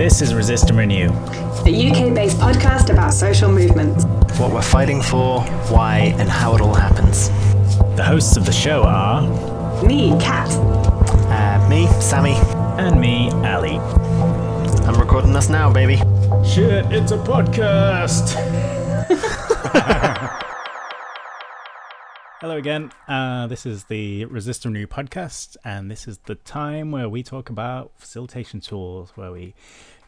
This is Resist and Renew. a UK based podcast about social movements. What we're fighting for, why, and how it all happens. The hosts of the show are. Me, Kat. Uh, me, Sammy. And me, Ali. I'm recording us now, baby. Shit, it's a podcast! Hello again. Uh, this is the Resist and Renew podcast, and this is the time where we talk about facilitation tools, where we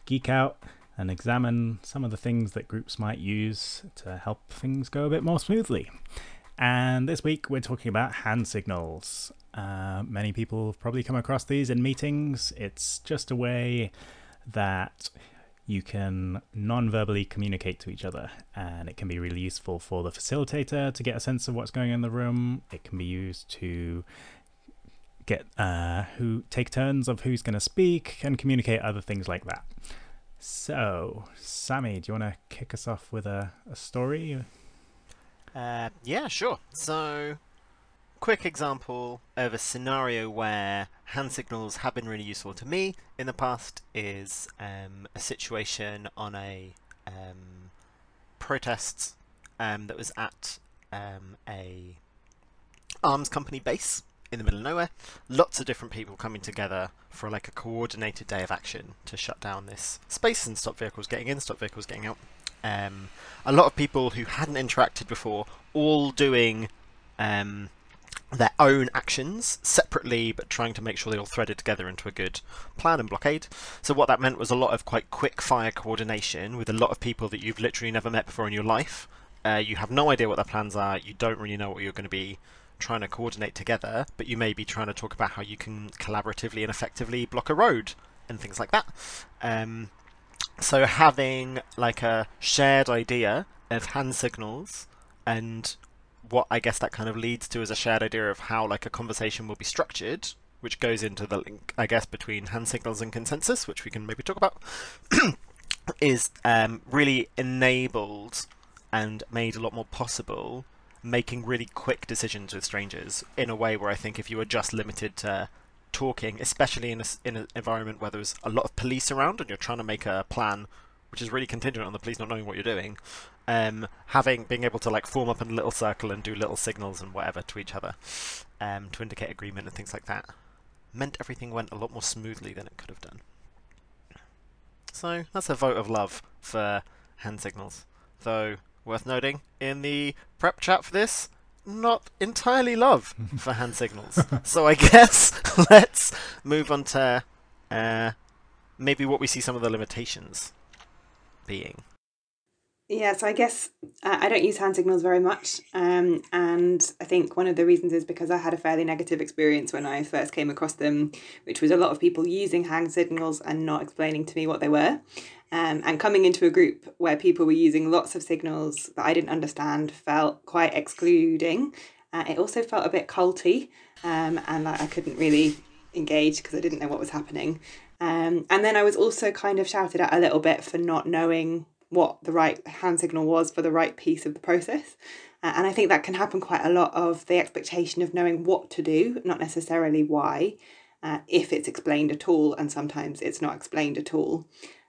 geek out and examine some of the things that groups might use to help things go a bit more smoothly. And this week we're talking about hand signals. Uh, many people have probably come across these in meetings. It's just a way that you can non verbally communicate to each other, and it can be really useful for the facilitator to get a sense of what's going on in the room. It can be used to get uh, who take turns of who's going to speak and communicate other things like that. So, Sammy, do you want to kick us off with a, a story? Uh, yeah, sure. So, quick example of a scenario where hand signals have been really useful to me in the past is um, a situation on a um, protest um, that was at um, a arms company base in the middle of nowhere. Lots of different people coming together for like a coordinated day of action to shut down this space and stop vehicles getting in, stop vehicles getting out. Um, a lot of people who hadn't interacted before, all doing um, their own actions separately, but trying to make sure they all threaded together into a good plan and blockade. So what that meant was a lot of quite quick fire coordination with a lot of people that you've literally never met before in your life. Uh, you have no idea what their plans are. You don't really know what you're going to be trying to coordinate together, but you may be trying to talk about how you can collaboratively and effectively block a road and things like that. Um, so having like a shared idea of hand signals and what I guess that kind of leads to is a shared idea of how like a conversation will be structured, which goes into the link, I guess, between hand signals and consensus, which we can maybe talk about, is um, really enabled and made a lot more possible making really quick decisions with strangers in a way where I think if you were just limited to talking, especially in a, in an environment where there's a lot of police around and you're trying to make a plan which is really contingent on the police not knowing what you're doing, um, having being able to like form up in a little circle and do little signals and whatever to each other um, to indicate agreement and things like that meant everything went a lot more smoothly than it could have done. So that's a vote of love for hand signals. Though worth noting in the prep chat for this, not entirely love for hand signals. so I guess let's move on to uh, maybe what we see some of the limitations being. Yeah, so I guess uh, I don't use hand signals very much. Um, and I think one of the reasons is because I had a fairly negative experience when I first came across them, which was a lot of people using hand signals and not explaining to me what they were. Um, and coming into a group where people were using lots of signals that I didn't understand felt quite excluding. Uh, it also felt a bit culty, um, and like, I couldn't really engage because I didn't know what was happening. Um, and then I was also kind of shouted at a little bit for not knowing what the right hand signal was for the right piece of the process. Uh, and I think that can happen quite a lot of the expectation of knowing what to do, not necessarily why, uh, if it's explained at all, and sometimes it's not explained at all.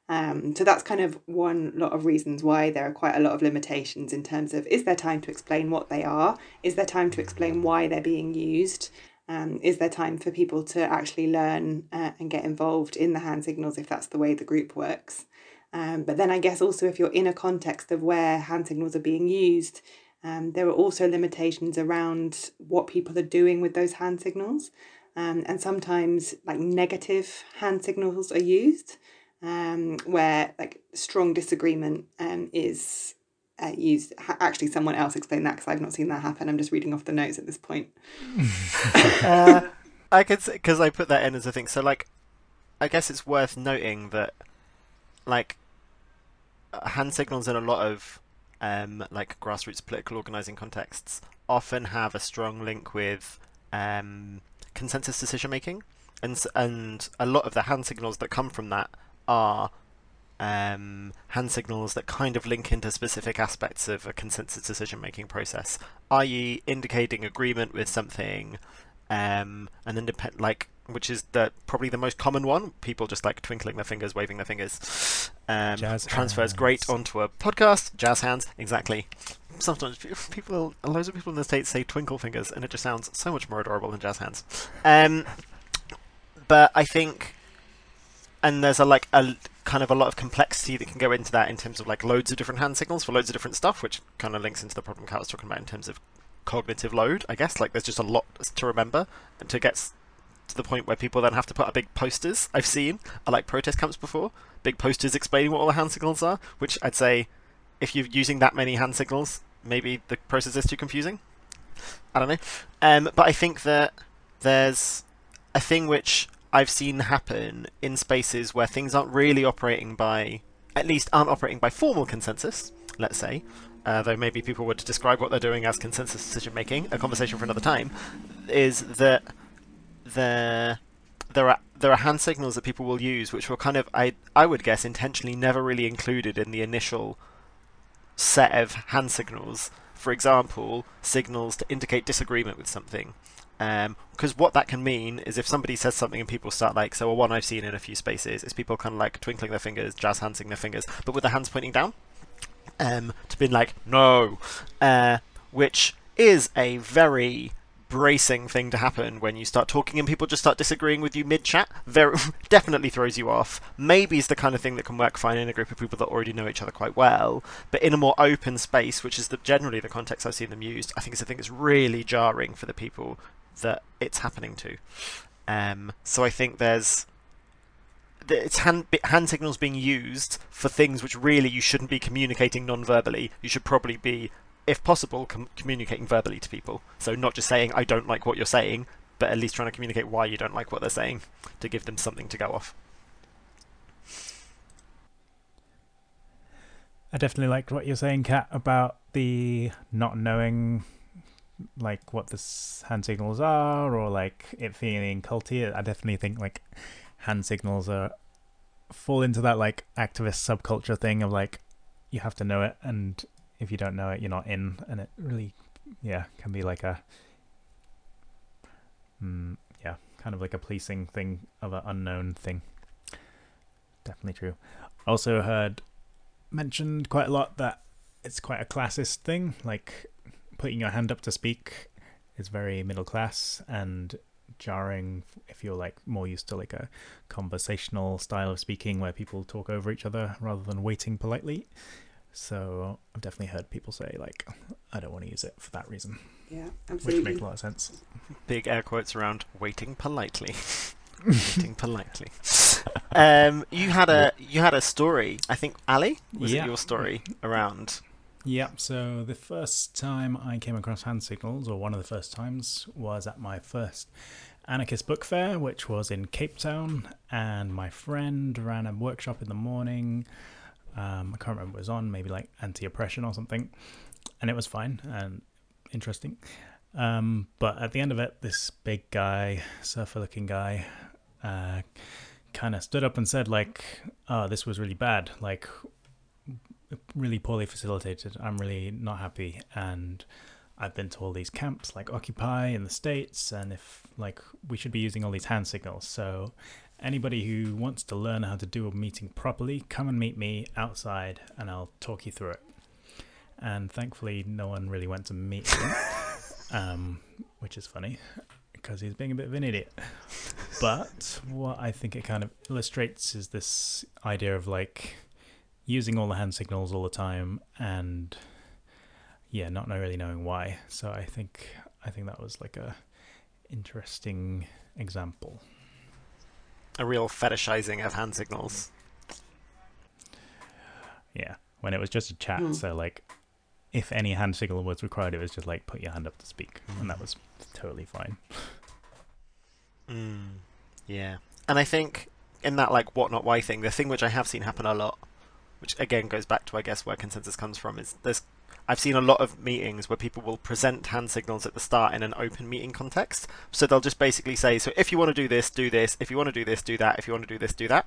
Um, so that's kind of one lot of reasons why there are quite a lot of limitations in terms of is there time to explain what they are? Is there time to explain why they're being used? Um, is there time for people to actually learn uh, and get involved in the hand signals if that's the way the group works? Um, but then I guess also if you're in a context of where hand signals are being used, um, there are also limitations around what people are doing with those hand signals. Um, and sometimes like negative hand signals are used um, where like strong disagreement um, is uh, used. Actually, someone else explained that because I've not seen that happen. I'm just reading off the notes at this point. uh, I could because I put that in as a thing. So like, I guess it's worth noting that like hand signals in a lot of um, like grassroots political organizing contexts often have a strong link with um, consensus decision making, and and a lot of the hand signals that come from that are um, hand signals that kind of link into specific aspects of a consensus decision making process, i.e., indicating agreement with something, um, and independent like which is the probably the most common one. People just like twinkling their fingers, waving their fingers. Um, Jazz transfers hands. great onto a podcast. Jazz hands, exactly. Sometimes people, loads of people in the states say twinkle fingers, and it just sounds so much more adorable than jazz hands. Um, but I think, and there's a like a kind of a lot of complexity that can go into that in terms of like loads of different hand signals for loads of different stuff, which kind of links into the problem Kat was talking about in terms of cognitive load. I guess like there's just a lot to remember and to get to the point where people then have to put up big posters. I've seen at like protest camps before, big posters explaining what all the hand signals are. Which I'd say, if you're using that many hand signals, maybe the process is too confusing. I don't know. Um, but I think that there's a thing which I've seen happen in spaces where things aren't really operating by, at least aren't operating by formal consensus, let's say, uh, though maybe people would describe what they're doing as consensus decision making, a conversation for another time, is that there there are there are hand signals that people will use which were kind of I I would guess intentionally never really included in the initial set of hand signals. For example, signals to indicate disagreement with something. Because um, what that can mean is if somebody says something and people start like, so one I've seen in a few spaces is people kind of like twinkling their fingers, jazz handsing their fingers, but with their hands pointing down, um, to be like, no, uh, which is a very bracing thing to happen when you start talking and people just start disagreeing with you mid chat. Very definitely throws you off. Maybe is the kind of thing that can work fine in a group of people that already know each other quite well, but in a more open space, which is the, generally the context I've seen them used, I think it's a thing that's really jarring for the people that it's happening to. Um, so I think there's it's hand hand signals being used for things which really you shouldn't be communicating non-verbally. You should probably be, if possible, com- communicating verbally to people. So not just saying I don't like what you're saying, but at least trying to communicate why you don't like what they're saying to give them something to go off. I definitely liked what you're saying, Kat, about the not knowing like what the hand signals are or like it feeling culty. I definitely think like hand signals are fall into that like activist subculture thing of like you have to know it and if you don't know it you're not in and it really yeah can be like a mm, yeah kind of like a policing thing of an unknown thing definitely true also heard mentioned quite a lot that it's quite a classist thing like putting your hand up to speak is very middle class and jarring if you're like more used to like a conversational style of speaking where people talk over each other rather than waiting politely. So I've definitely heard people say like I don't want to use it for that reason. Yeah, absolutely. Which makes a lot of sense. Big air quotes around waiting politely. waiting politely. Um, you had a you had a story. I think Ali was yeah. it your story around yeah, so the first time I came across hand signals, or one of the first times, was at my first anarchist book fair, which was in Cape Town, and my friend ran a workshop in the morning. Um, I can't remember what it was on, maybe like anti oppression or something, and it was fine and interesting. Um, but at the end of it, this big guy, surfer looking guy, uh, kind of stood up and said, like, oh, this was really bad. Like, really poorly facilitated. I'm really not happy. And I've been to all these camps like Occupy in the States, and if like we should be using all these hand signals. So anybody who wants to learn how to do a meeting properly, come and meet me outside and I'll talk you through it. And thankfully, no one really went to meet him, um, which is funny because he's being a bit of an idiot. But what I think it kind of illustrates is this idea of like using all the hand signals all the time and yeah, not really knowing why. So I think I think that was like a interesting example. A real fetishizing of hand signals. Yeah, when it was just a chat. Mm. So like, if any hand signal was required, it was just like put your hand up to speak, mm. and that was totally fine. Mm. Yeah, and I think in that like what not why thing, the thing which I have seen happen a lot which again goes back to I guess where consensus comes from is there's I've seen a lot of meetings where people will present hand signals at the start in an open meeting context. So they'll just basically say, so if you want to do this, do this. If you want to do this, do that. If you want to do this, do that.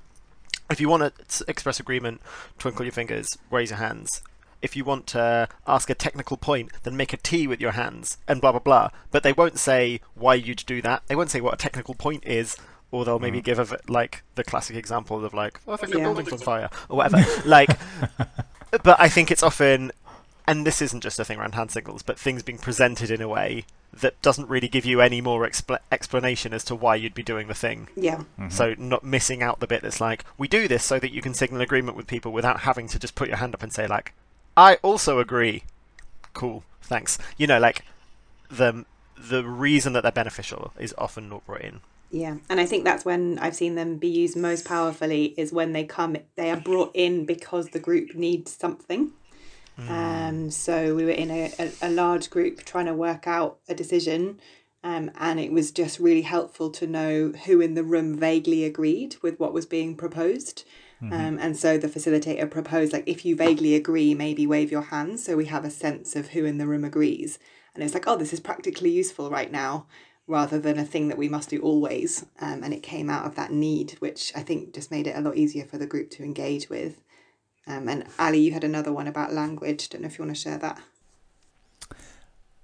If you want to express agreement, twinkle your fingers, raise your hands. If you want to ask a technical point, then make a T with your hands and blah blah blah. But they won't say why you'd do that. They won't say what a technical point is or they'll maybe Mhm. give a v like the classic example of like, oh, I think the Yeah. building's on fire or whatever. like, but I think it's often, and this isn't just a thing around hand signals, but things being presented in a way that doesn't really give you any more expl- explanation as to why you'd be doing the thing. Yeah. Mhm. So not missing out the bit that's like, we do this so that you can signal agreement with people without having to just put your hand up and say like, I also agree. Cool, thanks. You know, like the the reason that they're beneficial is often not brought in. Yeah, and I think that's when I've seen them be used most powerfully is when they come, they are brought in because the group needs something. Um, so we were in a, a, a large group trying to work out a decision, um, and it was just really helpful to know who in the room vaguely agreed with what was being proposed. Um, and so the facilitator proposed, like, if you vaguely agree, maybe wave your hands so we have a sense of who in the room agrees. And it's like, oh, this is practically useful right now rather than a thing that we must do always. Um, and it came out of that need, which I think just made it a lot easier for the group to engage with. Um, and Ali, you had another one about language. Don't know if you want to share that.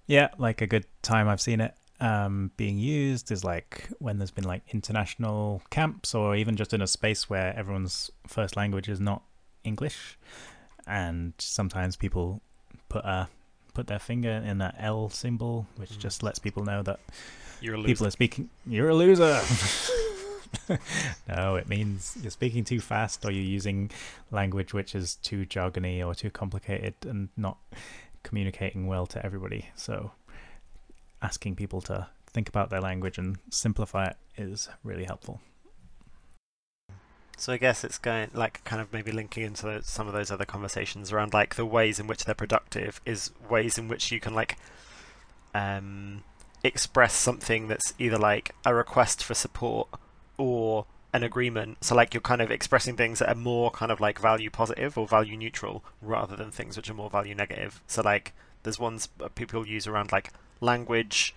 Yeah, like a good time I've seen it um, being used is like when there's been like international camps or even just in a space where everyone's first language is not English, and sometimes people put a put their finger in that L symbol, which Mm. just lets people know that You're a loser. people are speaking. You're a loser. no, it means you're speaking too fast or you're using language which is too jargony or too complicated and not communicating well to everybody. So, asking people to think about their language and simplify it is really helpful. So I guess it's going like kind of maybe linking into those, some of those other conversations around like the ways in which they're productive is ways in which you can like um, express something that's either like a request for support or an agreement. So like you're kind of expressing things that are more kind of like value positive or value neutral rather than things which are more value negative. So like there's ones uh, people use around like language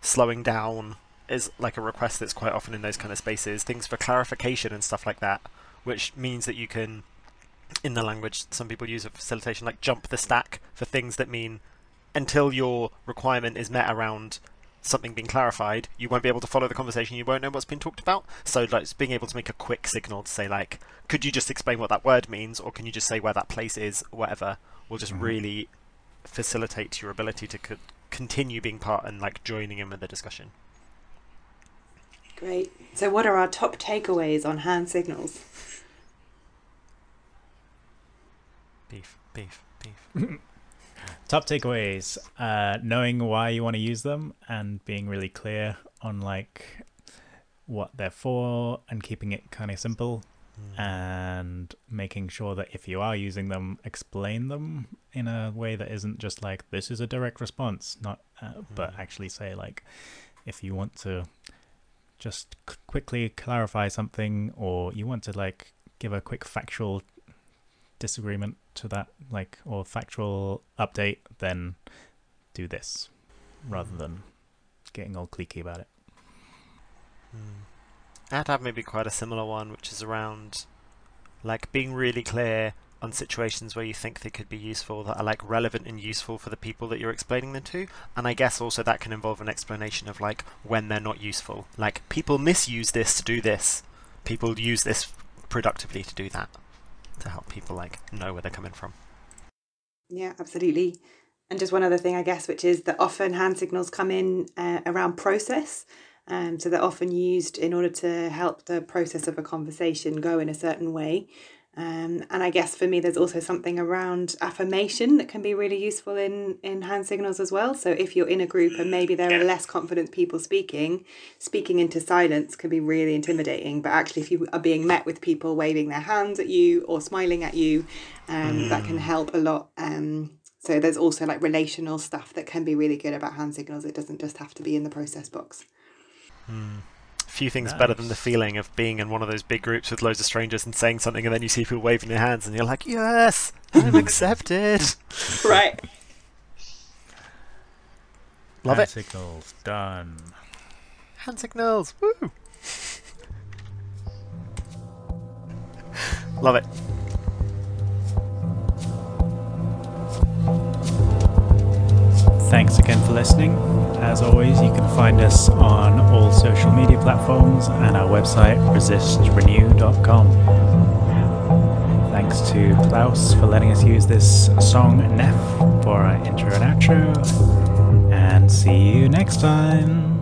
slowing down is like a request that's quite often in those kind of spaces. Things for clarification and stuff like that, which means that you can, in the language, some people use a facilitation like jump the stack for things that mean until your requirement is met around something being clarified, you won't be able to follow the conversation. You won't know what's been talked about. So, like, being able to make a quick signal to say, like, could you just explain what that word means, or can you just say where that place is, or whatever, will just Mhm. really facilitate your ability to co- continue being part and like joining in with the discussion. Great. So, what are our top takeaways on hand signals? Beef, beef, beef. Top takeaways: uh, knowing why you want to use them and being really clear on like what they're for and keeping it kind of simple and making sure that if you are using them, explain them in a way that isn't just like this is a direct response, not, uh, but Mhm. actually say like if you want to just c- quickly clarify something or you want to like give a quick factual disagreement to that like or factual update then do this rather Mhm. than getting all cliquey about it Hmm. I'd have maybe quite a similar one, which is around like being really clear on situations where you think they could be useful that are like relevant and useful for the people that you're explaining them to. And I guess also that can involve an explanation of like when they're not useful. Like people misuse this to do this. People use this productively to do that. To help people like know where they're coming from. Yeah, absolutely. And just one other thing, I guess, which is that often hand signals come in uh, around process. Um, so they're often used in order to help the process of a conversation go in a certain way. Um, and I guess for me, there's also something around affirmation that can be really useful in, in hand signals as well. So if you're in a group and maybe there are less confident people speaking, speaking into silence can be really intimidating. But actually, if you are being met with people waving their hands at you or smiling at you, um, that can help a lot. Um, so there's also like relational stuff that can be really good about hand signals. It doesn't just have to be in the process box. Few things better than the feeling of being in one of those big groups with loads of strangers and saying something, and then you see people waving their hands, and you're like, "Yes, I'm accepted." Right. Love it. Hand it. signals done Hand signals. Woo. Love it. Thanks again for listening. As always, you can find us on all social media platforms and our website, resistrenew.com. Thanks to Klaus for letting us use this song Nef for our intro and outro. And see you next time.